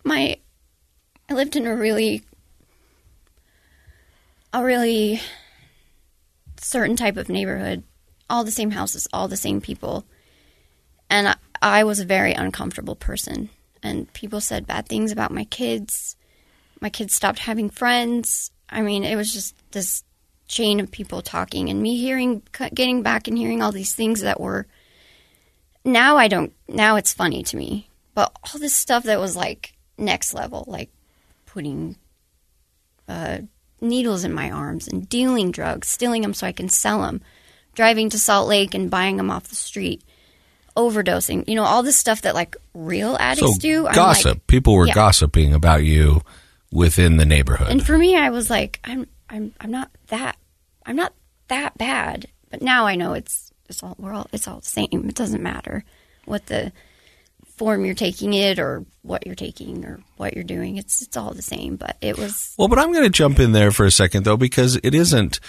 My I lived in a really a really certain type of neighborhood, all the same houses, all the same people. And I, I was a very uncomfortable person. And people said bad things about my kids. My kids stopped having friends. I mean, it was just this chain of people talking and me hearing, getting back and hearing all these things that were. Now I don't, now it's funny to me. But all this stuff that was like next level, like putting uh, needles in my arms and dealing drugs, stealing them so I can sell them, driving to Salt Lake and buying them off the street, overdosing. You know, all this stuff that like real addicts so do. I'm gossip. like- People were Yeah. gossiping about you within the neighborhood. And for me, I was like, I'm, I'm, I'm not that, I'm not that bad. But now I know it's, it's all, we're all, it's all the same. It doesn't matter what the form you're taking it or what you're taking or what you're doing. It's, it's all the same. But it was, Well, but I'm going to jump in there for a second, though, because it isn't.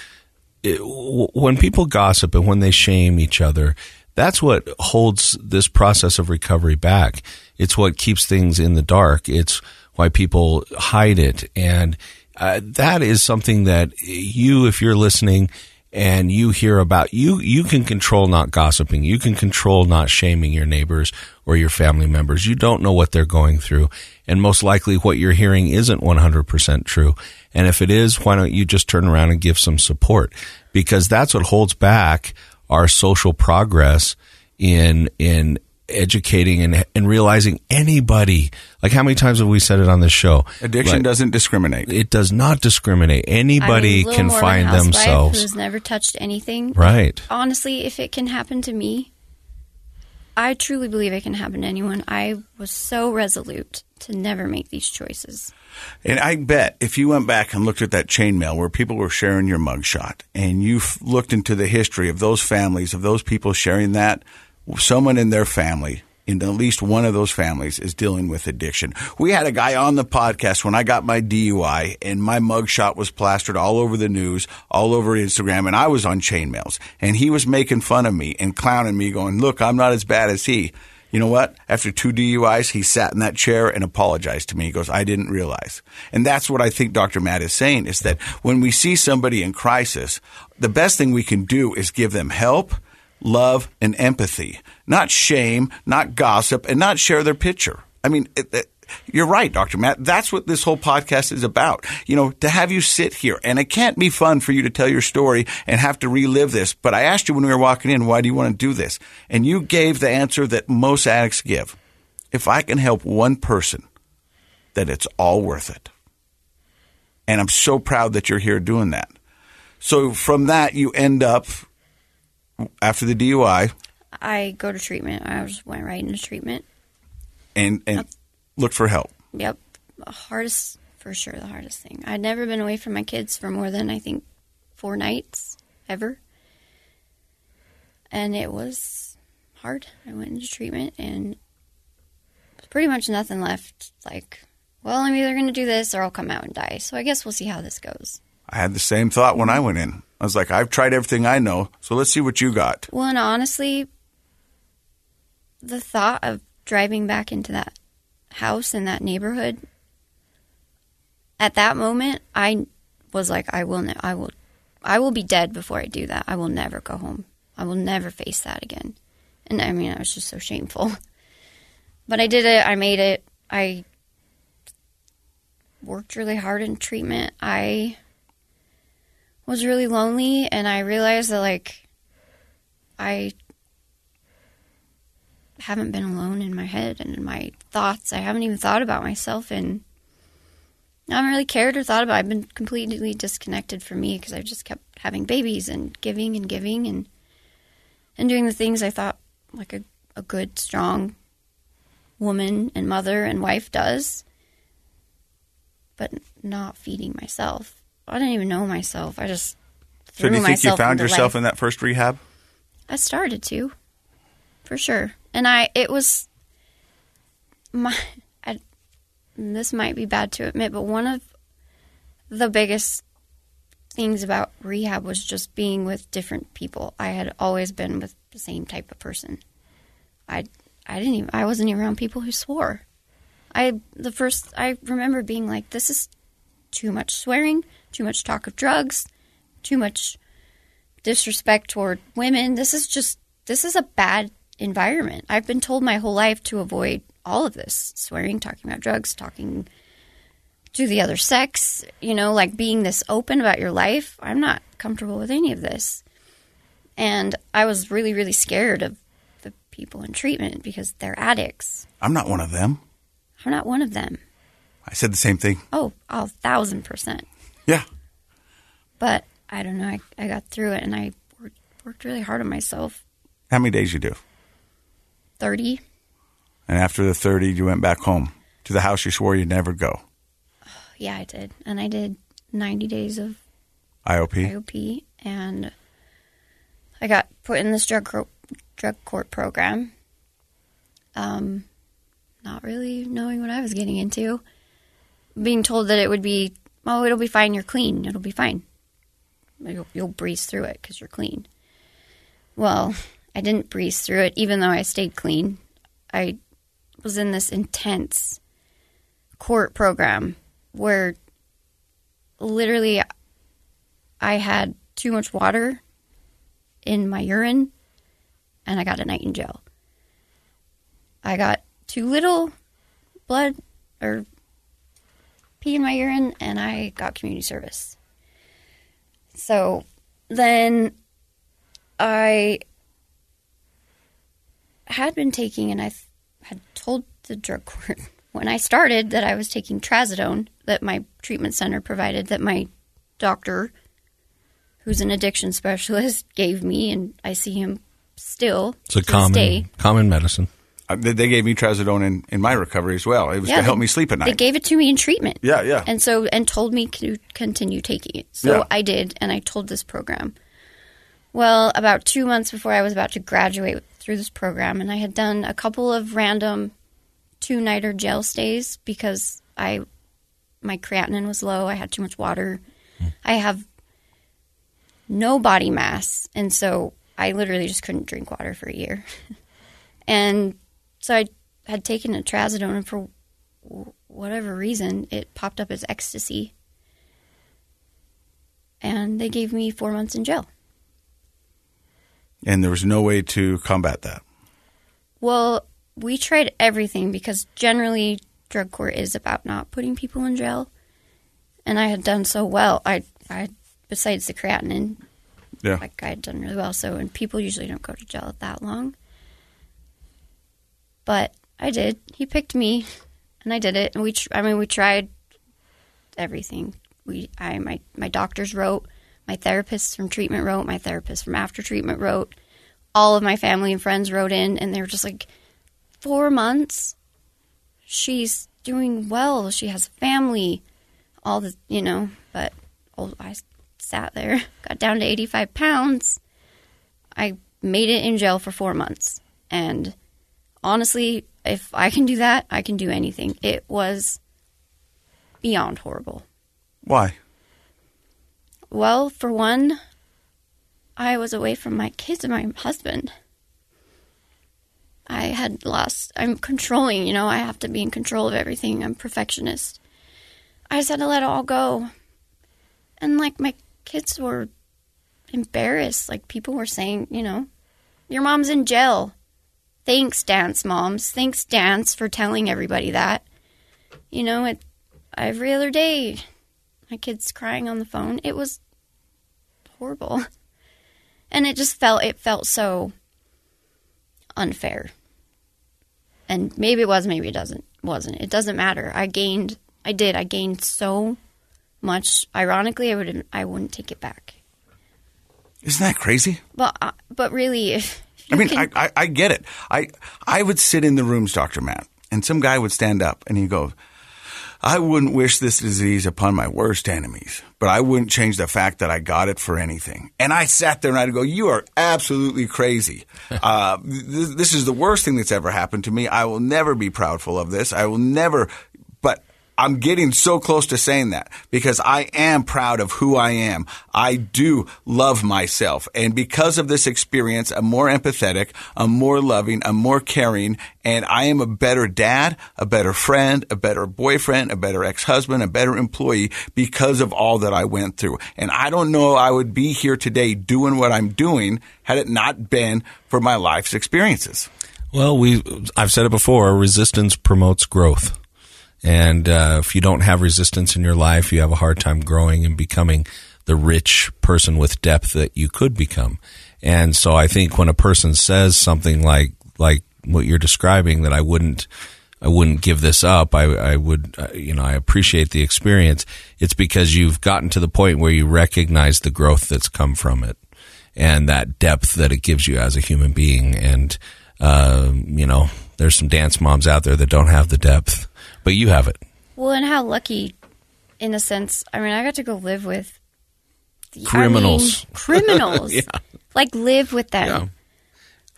It, when people gossip and when they shame each other, That's what holds this process of recovery back. It's what keeps things in the dark. It's why people hide it. And uh, that is something that you, if you're listening, and you hear about you you can control not gossiping you can control not shaming your neighbors or your family members you don't know what they're going through and most likely what you're hearing isn't 100% true and if it is why don't you just turn around and give some support because that's what holds back our social progress in in educating and, and realizing anybody like how many times have we said it on this show Addiction Like, doesn't discriminate. it does not discriminate anybody I mean, can Mormon find themselves Who's never touched anything. right Honestly, if it can happen to me, I truly believe it can happen to anyone. I was so resolute to never make these choices. And I bet if you went back and looked at that chainmail where people were sharing your mugshot and you looked into the history of those families, of those people sharing that, someone in their family, in at least one of those families, is dealing with addiction. We had a guy on the podcast when I got my DUI and my mugshot was plastered all over the news, all over Instagram, and I was on chainmails. And he was making fun of me and clowning me, going, Look, I'm not as bad as he. You know what? After two DUIs, he sat in that chair and apologized to me. He goes, I didn't realize. And that's what I think Dr. Matt is saying is that when we see somebody in crisis, the best thing we can do is give them help, love, and empathy, not shame, not gossip, and not share their picture. I mean, it, it, you're right, Dr. Matt. That's what this whole podcast is about. You know, to have you sit here, and it can't be fun for you to tell your story and have to relive this. But I asked you when we were walking in, why do you want to do this? And you gave the answer that most addicts give. If I can help one person, that it's all worth it. And I'm so proud that you're here doing that. So from that, you end up after the DUI I go to treatment. I just went right into treatment. and, and look for help. Yep. Hardest, for sure, the hardest thing. I'd never been away from my kids for more than, I think, four nights ever. And it was hard. I went into treatment and pretty much nothing left. Like, well, I'm either going to do this or I'll come out and die. So I guess we'll see how this goes. I had the same thought when I went in. I was like, I've tried everything I know, so let's see what you got. Well, and honestly, the thought of driving back into that house in that neighborhood, at that moment, I was like, I will, ne- I will, I will be dead before I do that. I will never go home. I will never face that again. And I mean, I was just so shameful. But I did it. I made it. I worked really hard in treatment. I was really lonely, and I realized that like I haven't been alone in my head and in my thoughts. I haven't even thought about myself and I haven't really cared or thought about. It. I've been completely disconnected from me because I've just kept having babies and giving and giving and and doing the things I thought like a, a good, strong woman and mother and wife does, but not feeding myself. I didn't even know myself. I just So do you think you found yourself life. in that first rehab? I started to, for sure. And I, it was my, I, this might be bad to admit, but one of the biggest things about rehab was just being with different people. I had always been with the same type of person. I, I didn't even, I wasn't even around people who swore. I, the first, I remember being like, this is too much swearing, too much talk of drugs, too much disrespect toward women. This is just this is a bad environment. I've been told my whole life to avoid all of this swearing, talking about drugs, talking to the other sex, you know, like being this open about your life. I'm not comfortable with any of this. And I was really, really scared of the people in treatment because they're addicts. I'm not one of them. I'm not one of them. I said the same thing. Oh, a thousand percent. Yeah. But I don't know. I, I got through it and I worked, worked really hard on myself. How many days you do? 30. And after the 30, you went back home to the house you swore you'd never go. Yeah, I did. And I did 90 days of IOP. IOP. And I got put in this drug, drug court program. Um, not really knowing what I was getting into. Being told that it would be, oh, it'll be fine. You're clean. It'll be fine. You'll, you'll breeze through it because you're clean. Well, I didn't breeze through it, even though I stayed clean. I was in this intense court program where literally I had too much water in my urine and I got a night in jail. I got too little blood or pee in my urine and I got community service. So then I had been taking, and I had told the drug court when I started that I was taking trazodone that my treatment center provided, that my doctor, who's an addiction specialist, gave me, and I see him still. It's a to this common day. common medicine. Uh, they, they gave me trazodone in, in my recovery as well. It was to help they- me sleep at night. They gave it to me in treatment. Yeah, yeah. And so, and told me to continue taking it. So Yeah. I did, and I told this program. Well, about two months before I was about to graduate through this program, and I had done a couple of random two nighter jail stays because I, my creatinine was low. I had too much water. Hmm. I have no body mass, and so I literally just couldn't drink water for a year. and so I had taken a trazodone, and for whatever reason, it popped up as ecstasy. And they gave me four months in jail. And there was no way to combat that. Well, we tried everything because generally drug court is about not putting people in jail. And I had done so well. I, I besides the creatinine, Yeah. like I had done really well. So, and people usually don't go to jail that long. But I did. He picked me, and I did it. And we, tr- I mean, we tried everything. We, I, my, my doctors wrote, my therapists from treatment wrote, my therapist from after treatment wrote, all of my family and friends wrote in, and they were just like, four months. She's doing well. She has family. All the, you know, but oh, I sat there, got down to 85 pounds. I made it in jail for four months. And honestly, if I can do that, I can do anything. It was beyond horrible. Why? Well, for one, I was away from my kids and my husband. I had lost, I'm controlling, you know, I have to be in control of everything. I'm perfectionist. I just had to let it all go. And like my kids were embarrassed. Like people were saying, you know, your mom's in jail. Thanks, dance moms. Thanks, dance, for telling everybody that. You know, it every other day, my kids crying on the phone. It was horrible, and it just felt it felt so unfair. And maybe it was, maybe it doesn't wasn't. It doesn't matter. I gained. I did. I gained so much. Ironically, I wouldn't. I wouldn't take it back. Isn't that crazy? But uh, but really, if I mean, I, I, I get it. I I would sit in the rooms, Doctor Matt, and some guy would stand up and he'd go, "I wouldn't wish this disease upon my worst enemies, but I wouldn't change the fact that I got it for anything." And I sat there and I'd go, "You are absolutely crazy. uh, th- this is the worst thing that's ever happened to me. I will never be proudful of this. I will never." I'm getting so close to saying that because I am proud of who I am. I do love myself. And because of this experience, I'm more empathetic, I'm more loving, I'm more caring, and I am a better dad, a better friend, a better boyfriend, a better ex-husband, a better employee because of all that I went through. And I don't know I would be here today doing what I'm doing had it not been for my life's experiences. Well, we I've said it before. Resistance promotes growth, and uh, if you don't have resistance in your life, you have a hard time growing and becoming the rich person with depth that you could become. And so, I think when a person says something like like what you're describing, that I wouldn't. I wouldn't give this up. I, I would, uh, you know, I appreciate the experience. It's because you've gotten to the point where you recognize the growth that's come from it and that depth that it gives you as a human being. And, uh, you know, there's some dance moms out there that don't have the depth, but you have it. Well, and how lucky, in a sense. I mean, I got to go live with the, I mean, Criminals. criminals. Yeah. Like live with them. Yeah.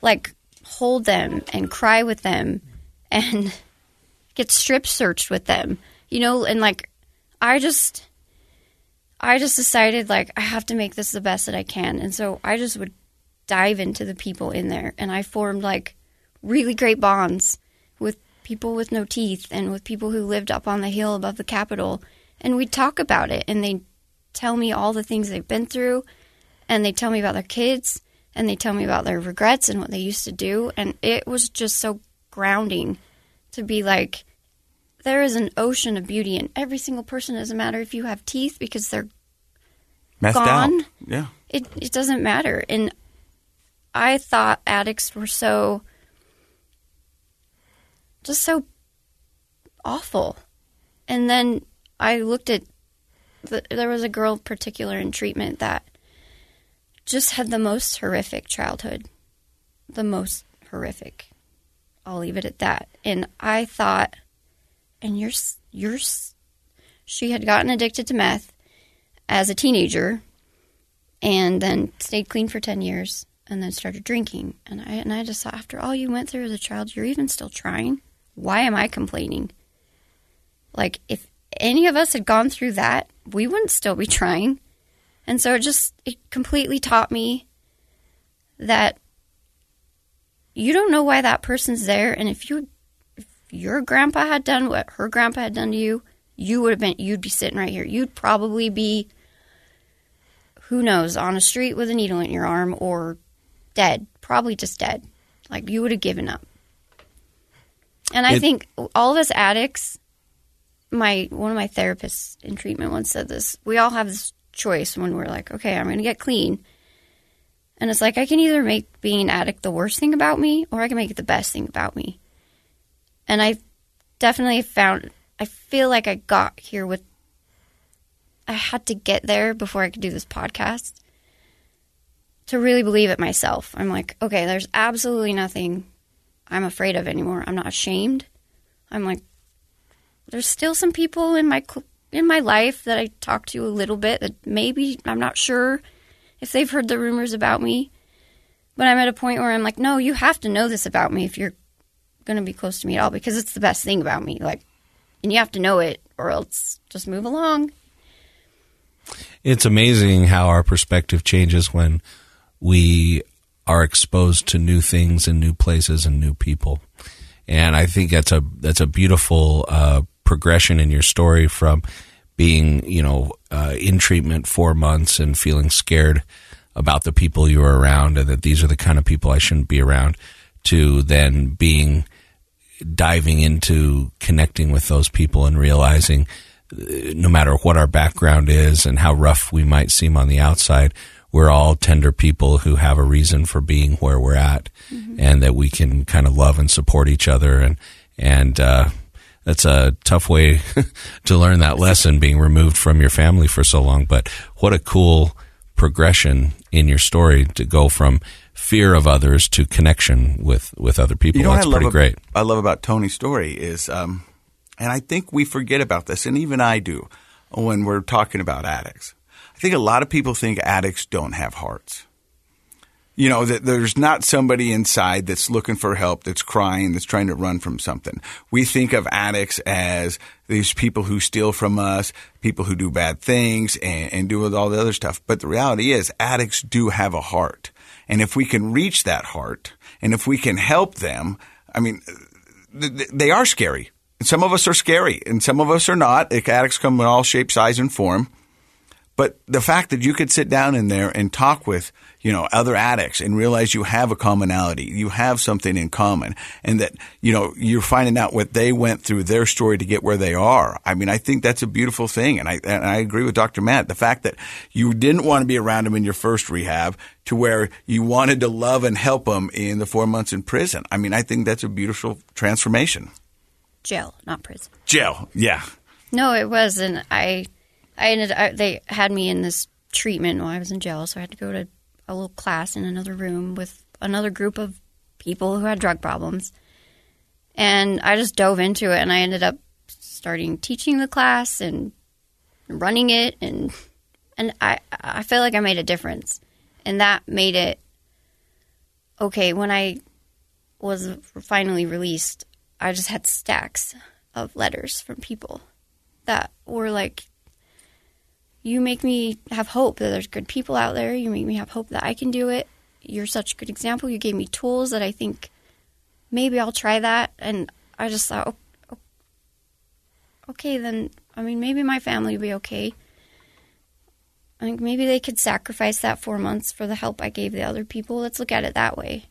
Like hold them and cry with them, and get strip searched with them. You know, and like I just, I just decided like I have to make this the best that I can, and so I just would dive into the people in there. And I formed like really great bonds with people with no teeth and with people who lived up on the hill above the Capitol. And we'd talk about it and they'd tell me all the things they've been through and they tell me about their kids and they tell me about their regrets and what they used to do. And it was just so grounding to be like, there is an ocean of beauty in every single person. It doesn't matter if you have teeth because they're Messed gone. out. Yeah. It it doesn't matter. And I thought addicts were so just so awful. And then I looked at the, there was a girl particular in treatment that just had the most horrific childhood. The most horrific. I'll leave it at that. And I thought and you're you're she had gotten addicted to meth as a teenager and then stayed clean for 10 years and then started drinking and I and I just thought after all you went through as a child you're even still trying why am I complaining? Like if any of us had gone through that we wouldn't still be trying. And so it just it completely taught me that you don't know why that person's there. And if you if your grandpa had done what her grandpa had done to you you would have been you'd be sitting right here. You'd probably be who knows on a street with a needle in your arm or dead probably just dead. Like you would have given up and i It- think all of us addicts my one of my therapists in treatment once said this we all have this choice when we're like okay i'm going to get clean. And it's like i can either make being an addict the worst thing about me or i can make it the best thing about me. And i definitely found i feel like i got here with i had to get there before i could do this podcast to really believe it myself. I'm like okay there's absolutely nothing i'm afraid of anymore i'm not ashamed i'm like there's still some people in my in my life that I talk to a little bit that maybe I'm not sure if they've heard the rumors about me. But I'm at a point where I'm like, no, you have to know this about me if you're going to be close to me at all because it's the best thing about me. Like, and you have to know it or else just move along. It's amazing how our perspective changes when we are exposed to new things and new places and new people. And I think that's a that's a beautiful uh, progression in your story from being you know uh, in treatment four months and feeling scared about the people you were around and that these are the kind of people I shouldn't be around to then being diving into connecting with those people and realizing uh, no matter what our background is and how rough we might seem on the outside, we're all tender people who have a reason for being where we're at and that we can kind of love and support each other. And, and, uh, that's a tough way to learn that lesson being removed from your family for so long. But what a cool progression in your story to go from fear of others to connection with, with other people. You know That's what I pretty love great. ab- I love about Tony's story is, um, and I think we forget about this, and even I do when we're talking about addicts. I think a lot of people think addicts don't have hearts. You know, that there's not somebody inside that's looking for help, that's crying, that's trying to run from something. We think of addicts as these people who steal from us, people who do bad things and, and do all the other stuff. But the reality is addicts do have a heart. And if we can reach that heart and if we can help them, I mean, th- th- they are scary. Some of us are scary and some of us are not. Addicts come in all shape, size, and form. But the fact that you could sit down in there and talk with, you know, other addicts and realize you have a commonality, you have something in common, and that, you know, you're finding out what they went through, their story to get where they are. I mean, I think that's a beautiful thing. And I, and I agree with Dr. Matt. The fact that you didn't want to be around them in your first rehab to where you wanted to love and help them in the four months in prison. I mean, I think that's a beautiful transformation. Jail, not prison. Jail. Yeah. No, it wasn't. I, I ended. They had me in this treatment while I was in jail, so I had to go to a little class in another room with another group of people who had drug problems, and I just dove into it, and I ended up starting teaching the class and running it, and and I I feel like I made a difference, and that made it okay when I was finally released. I just had stacks of letters from people that were like, you make me have hope that there's good people out there. You make me have hope that I can do it. you're such a good example. You gave me tools that I think maybe I'll try that. And I just thought, okay, then, I mean, maybe my family will be okay. I think maybe they could sacrifice that four months for the help I gave the other people. Let's look at it that way.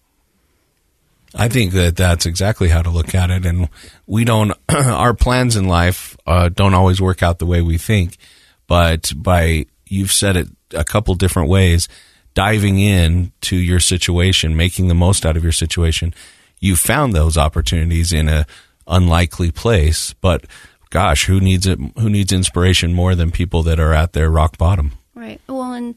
I think that that's exactly how to look at it. And we don't, our plans in life uh, don't always work out the way we think. But by, you've said it a couple different ways, diving in to your situation, making the most out of your situation, you found those opportunities in a unlikely place. But gosh, who needs it? Who needs inspiration more than people that are at their rock bottom? Right. Well, and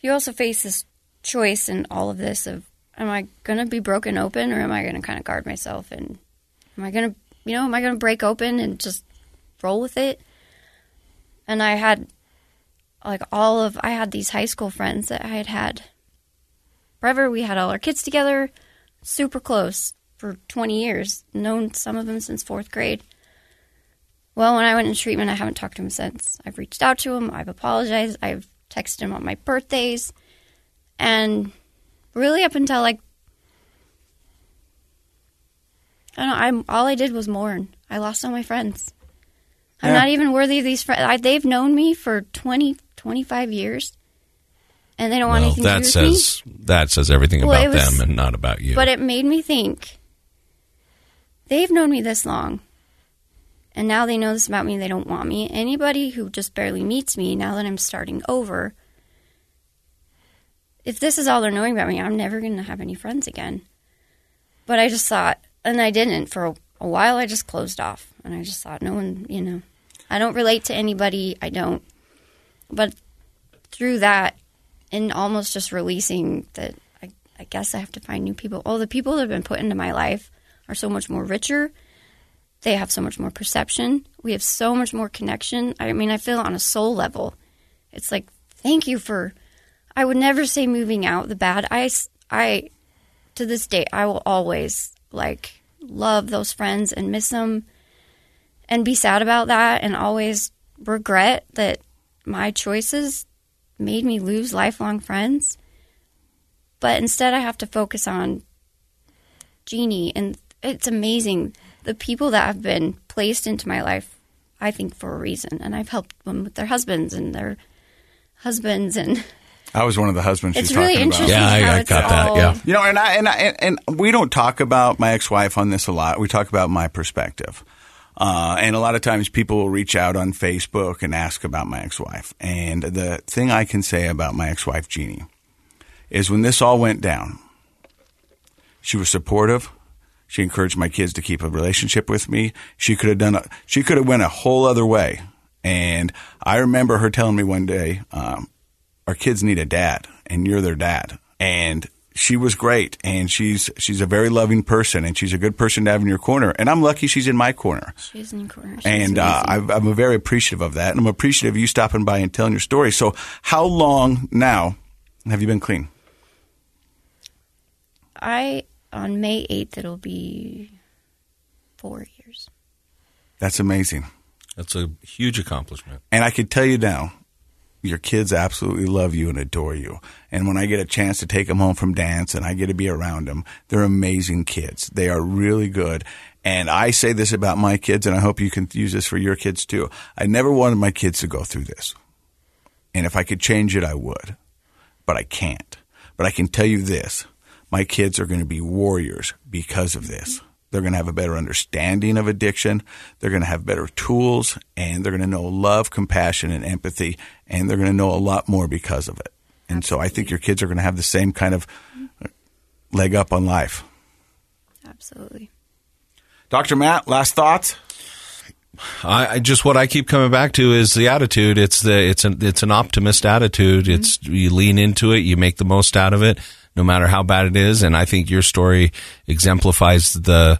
you also face this choice in all of this of am I going to be broken open or am I going to kind of guard myself and am I going to, you know, am I going to break open and just roll with it? And I had like all of I had these high school friends that I had had forever. We had all our kids together, super close for 20 years, known some of them since 4th grade. Well, when I went in treatment, I haven't talked to him since. I've reached out to him, I've apologized, I've texted him on my birthdays, and really up until like I don't know, I'm all I did was mourn. I lost all my friends. I'm Yeah. not even worthy of these friends. I, they've known me for 20, 25 years, and they don't want Well, anything to that do with says that says everything Well, about was- them and not about you. But it made me think. They've known me this long, and now they know this about me. They don't want me. Anybody who just barely meets me now that I'm starting over. If this is all they're knowing about me, I'm never going to have any friends again. But I just thought, and I didn't for a, a while. I just closed off, and I just thought, no one, you know, I don't relate to anybody. I don't. But through that, and almost just releasing that, I, I guess I have to find new people. All the people that have been put into my life are so much more richer. They have so much more perception. We have so much more connection. I mean, I feel on a soul level. It's like, thank you for. I would never say moving out the bad. I, I, to this day, I will always like love those friends and miss them and be sad about that and always regret that my choices made me lose lifelong friends. But instead, I have to focus on Jeannie, and it's amazing the people that have been placed into my life. I think for a reason, and I've helped them with their husbands and their husbands, and I was one of the husbands it's she's really talking about. interesting. Yeah, I- I got that, yeah. You know, and I and I and, and we don't talk about my ex-wife on this a lot. We talk about my perspective. Uh, and a lot of times people will reach out on Facebook and ask about my ex-wife. And the thing I can say about my ex-wife Jeannie is when this all went down, she was supportive. She encouraged my kids to keep a relationship with me. She could have done a, she could have went a whole other way. And I remember her telling me one day, um, our kids need a dad and you're their dad. And she was great and she's she's a very loving person and she's a good person to have in your corner. And I'm lucky she's in my corner. She's in the corner. She's And uh, amazing. I, I'm very appreciative of that. And I'm appreciative of you stopping by and telling your story. So, how long now have you been clean? I on May eighth it'll be four years. That's amazing. That's a huge accomplishment. And I can tell you now, your kids absolutely love you and adore you. And when I get a chance to take them home from dance and I get to be around them, they're amazing kids. They are really good. And I say this about my kids, and I hope you can use this for your kids too. I never wanted my kids to go through this. And if I could change it, I would. But I can't. But I can tell you this my kids are going to be warriors because of this. They're going to have a better understanding of addiction. They're going to have better tools and they're going to know love, compassion, and empathy. And they're going to know a lot more because of it. And so I think your kids are going to have the same kind of uh, leg up on life. Absolutely. Dr. Matt, last thoughts? I, I just what I keep coming back to is the attitude. It's the it's an it's an optimist attitude. It's mm-hmm. you lean into it, you make the most out of it, no matter how bad it is. And I think your story exemplifies the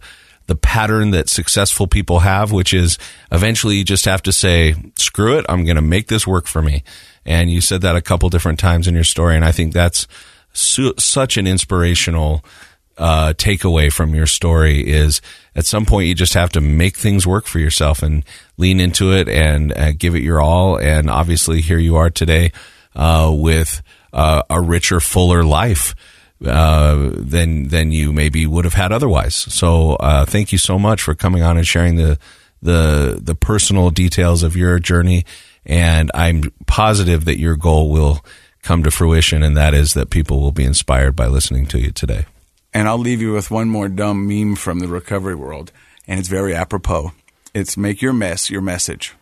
the pattern that successful people have, which is eventually you just have to say, "Screw it, I'm going to make this work for me." And you said that a couple different times in your story, and I think that's su- such an inspirational uh, takeaway from your story is at some point you just have to make things work for yourself and lean into it and uh, give it your all. And obviously, here you are today uh, with uh, a richer, fuller life uh, than than you maybe would have had otherwise. So uh, thank you so much for coming on and sharing the the the personal details of your journey. And I'm positive that your goal will come to fruition, and that is that people will be inspired by listening to you today. And I'll leave you with one more dumb meme from the recovery world, and it's very apropos. It's make your mess your message,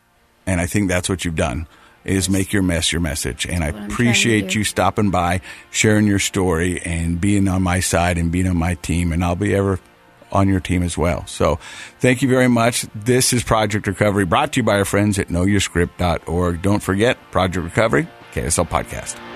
and I think that's what you've done is make your mess your message. And I appreciate you stopping by, sharing your story, and being on my side and being on my team. And I'll be ever on your team as well. So thank you very much. This is Project Recovery brought to you by our friends at knowyourscript.org. Don't forget Project Recovery, KSL Podcast.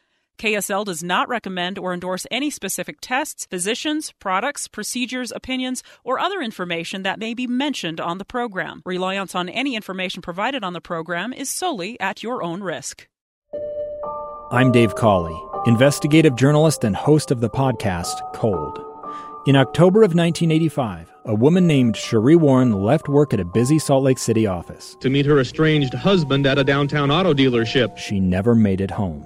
KSL does not recommend or endorse any specific tests, physicians, products, procedures, opinions, or other information that may be mentioned on the program. Reliance on any information provided on the program is solely at your own risk. I'm Dave Cawley, investigative journalist and host of the podcast Cold. In October of 1985, a woman named Sheree Warren left work at a busy Salt Lake City office. To meet her estranged husband at a downtown auto dealership. She never made it home.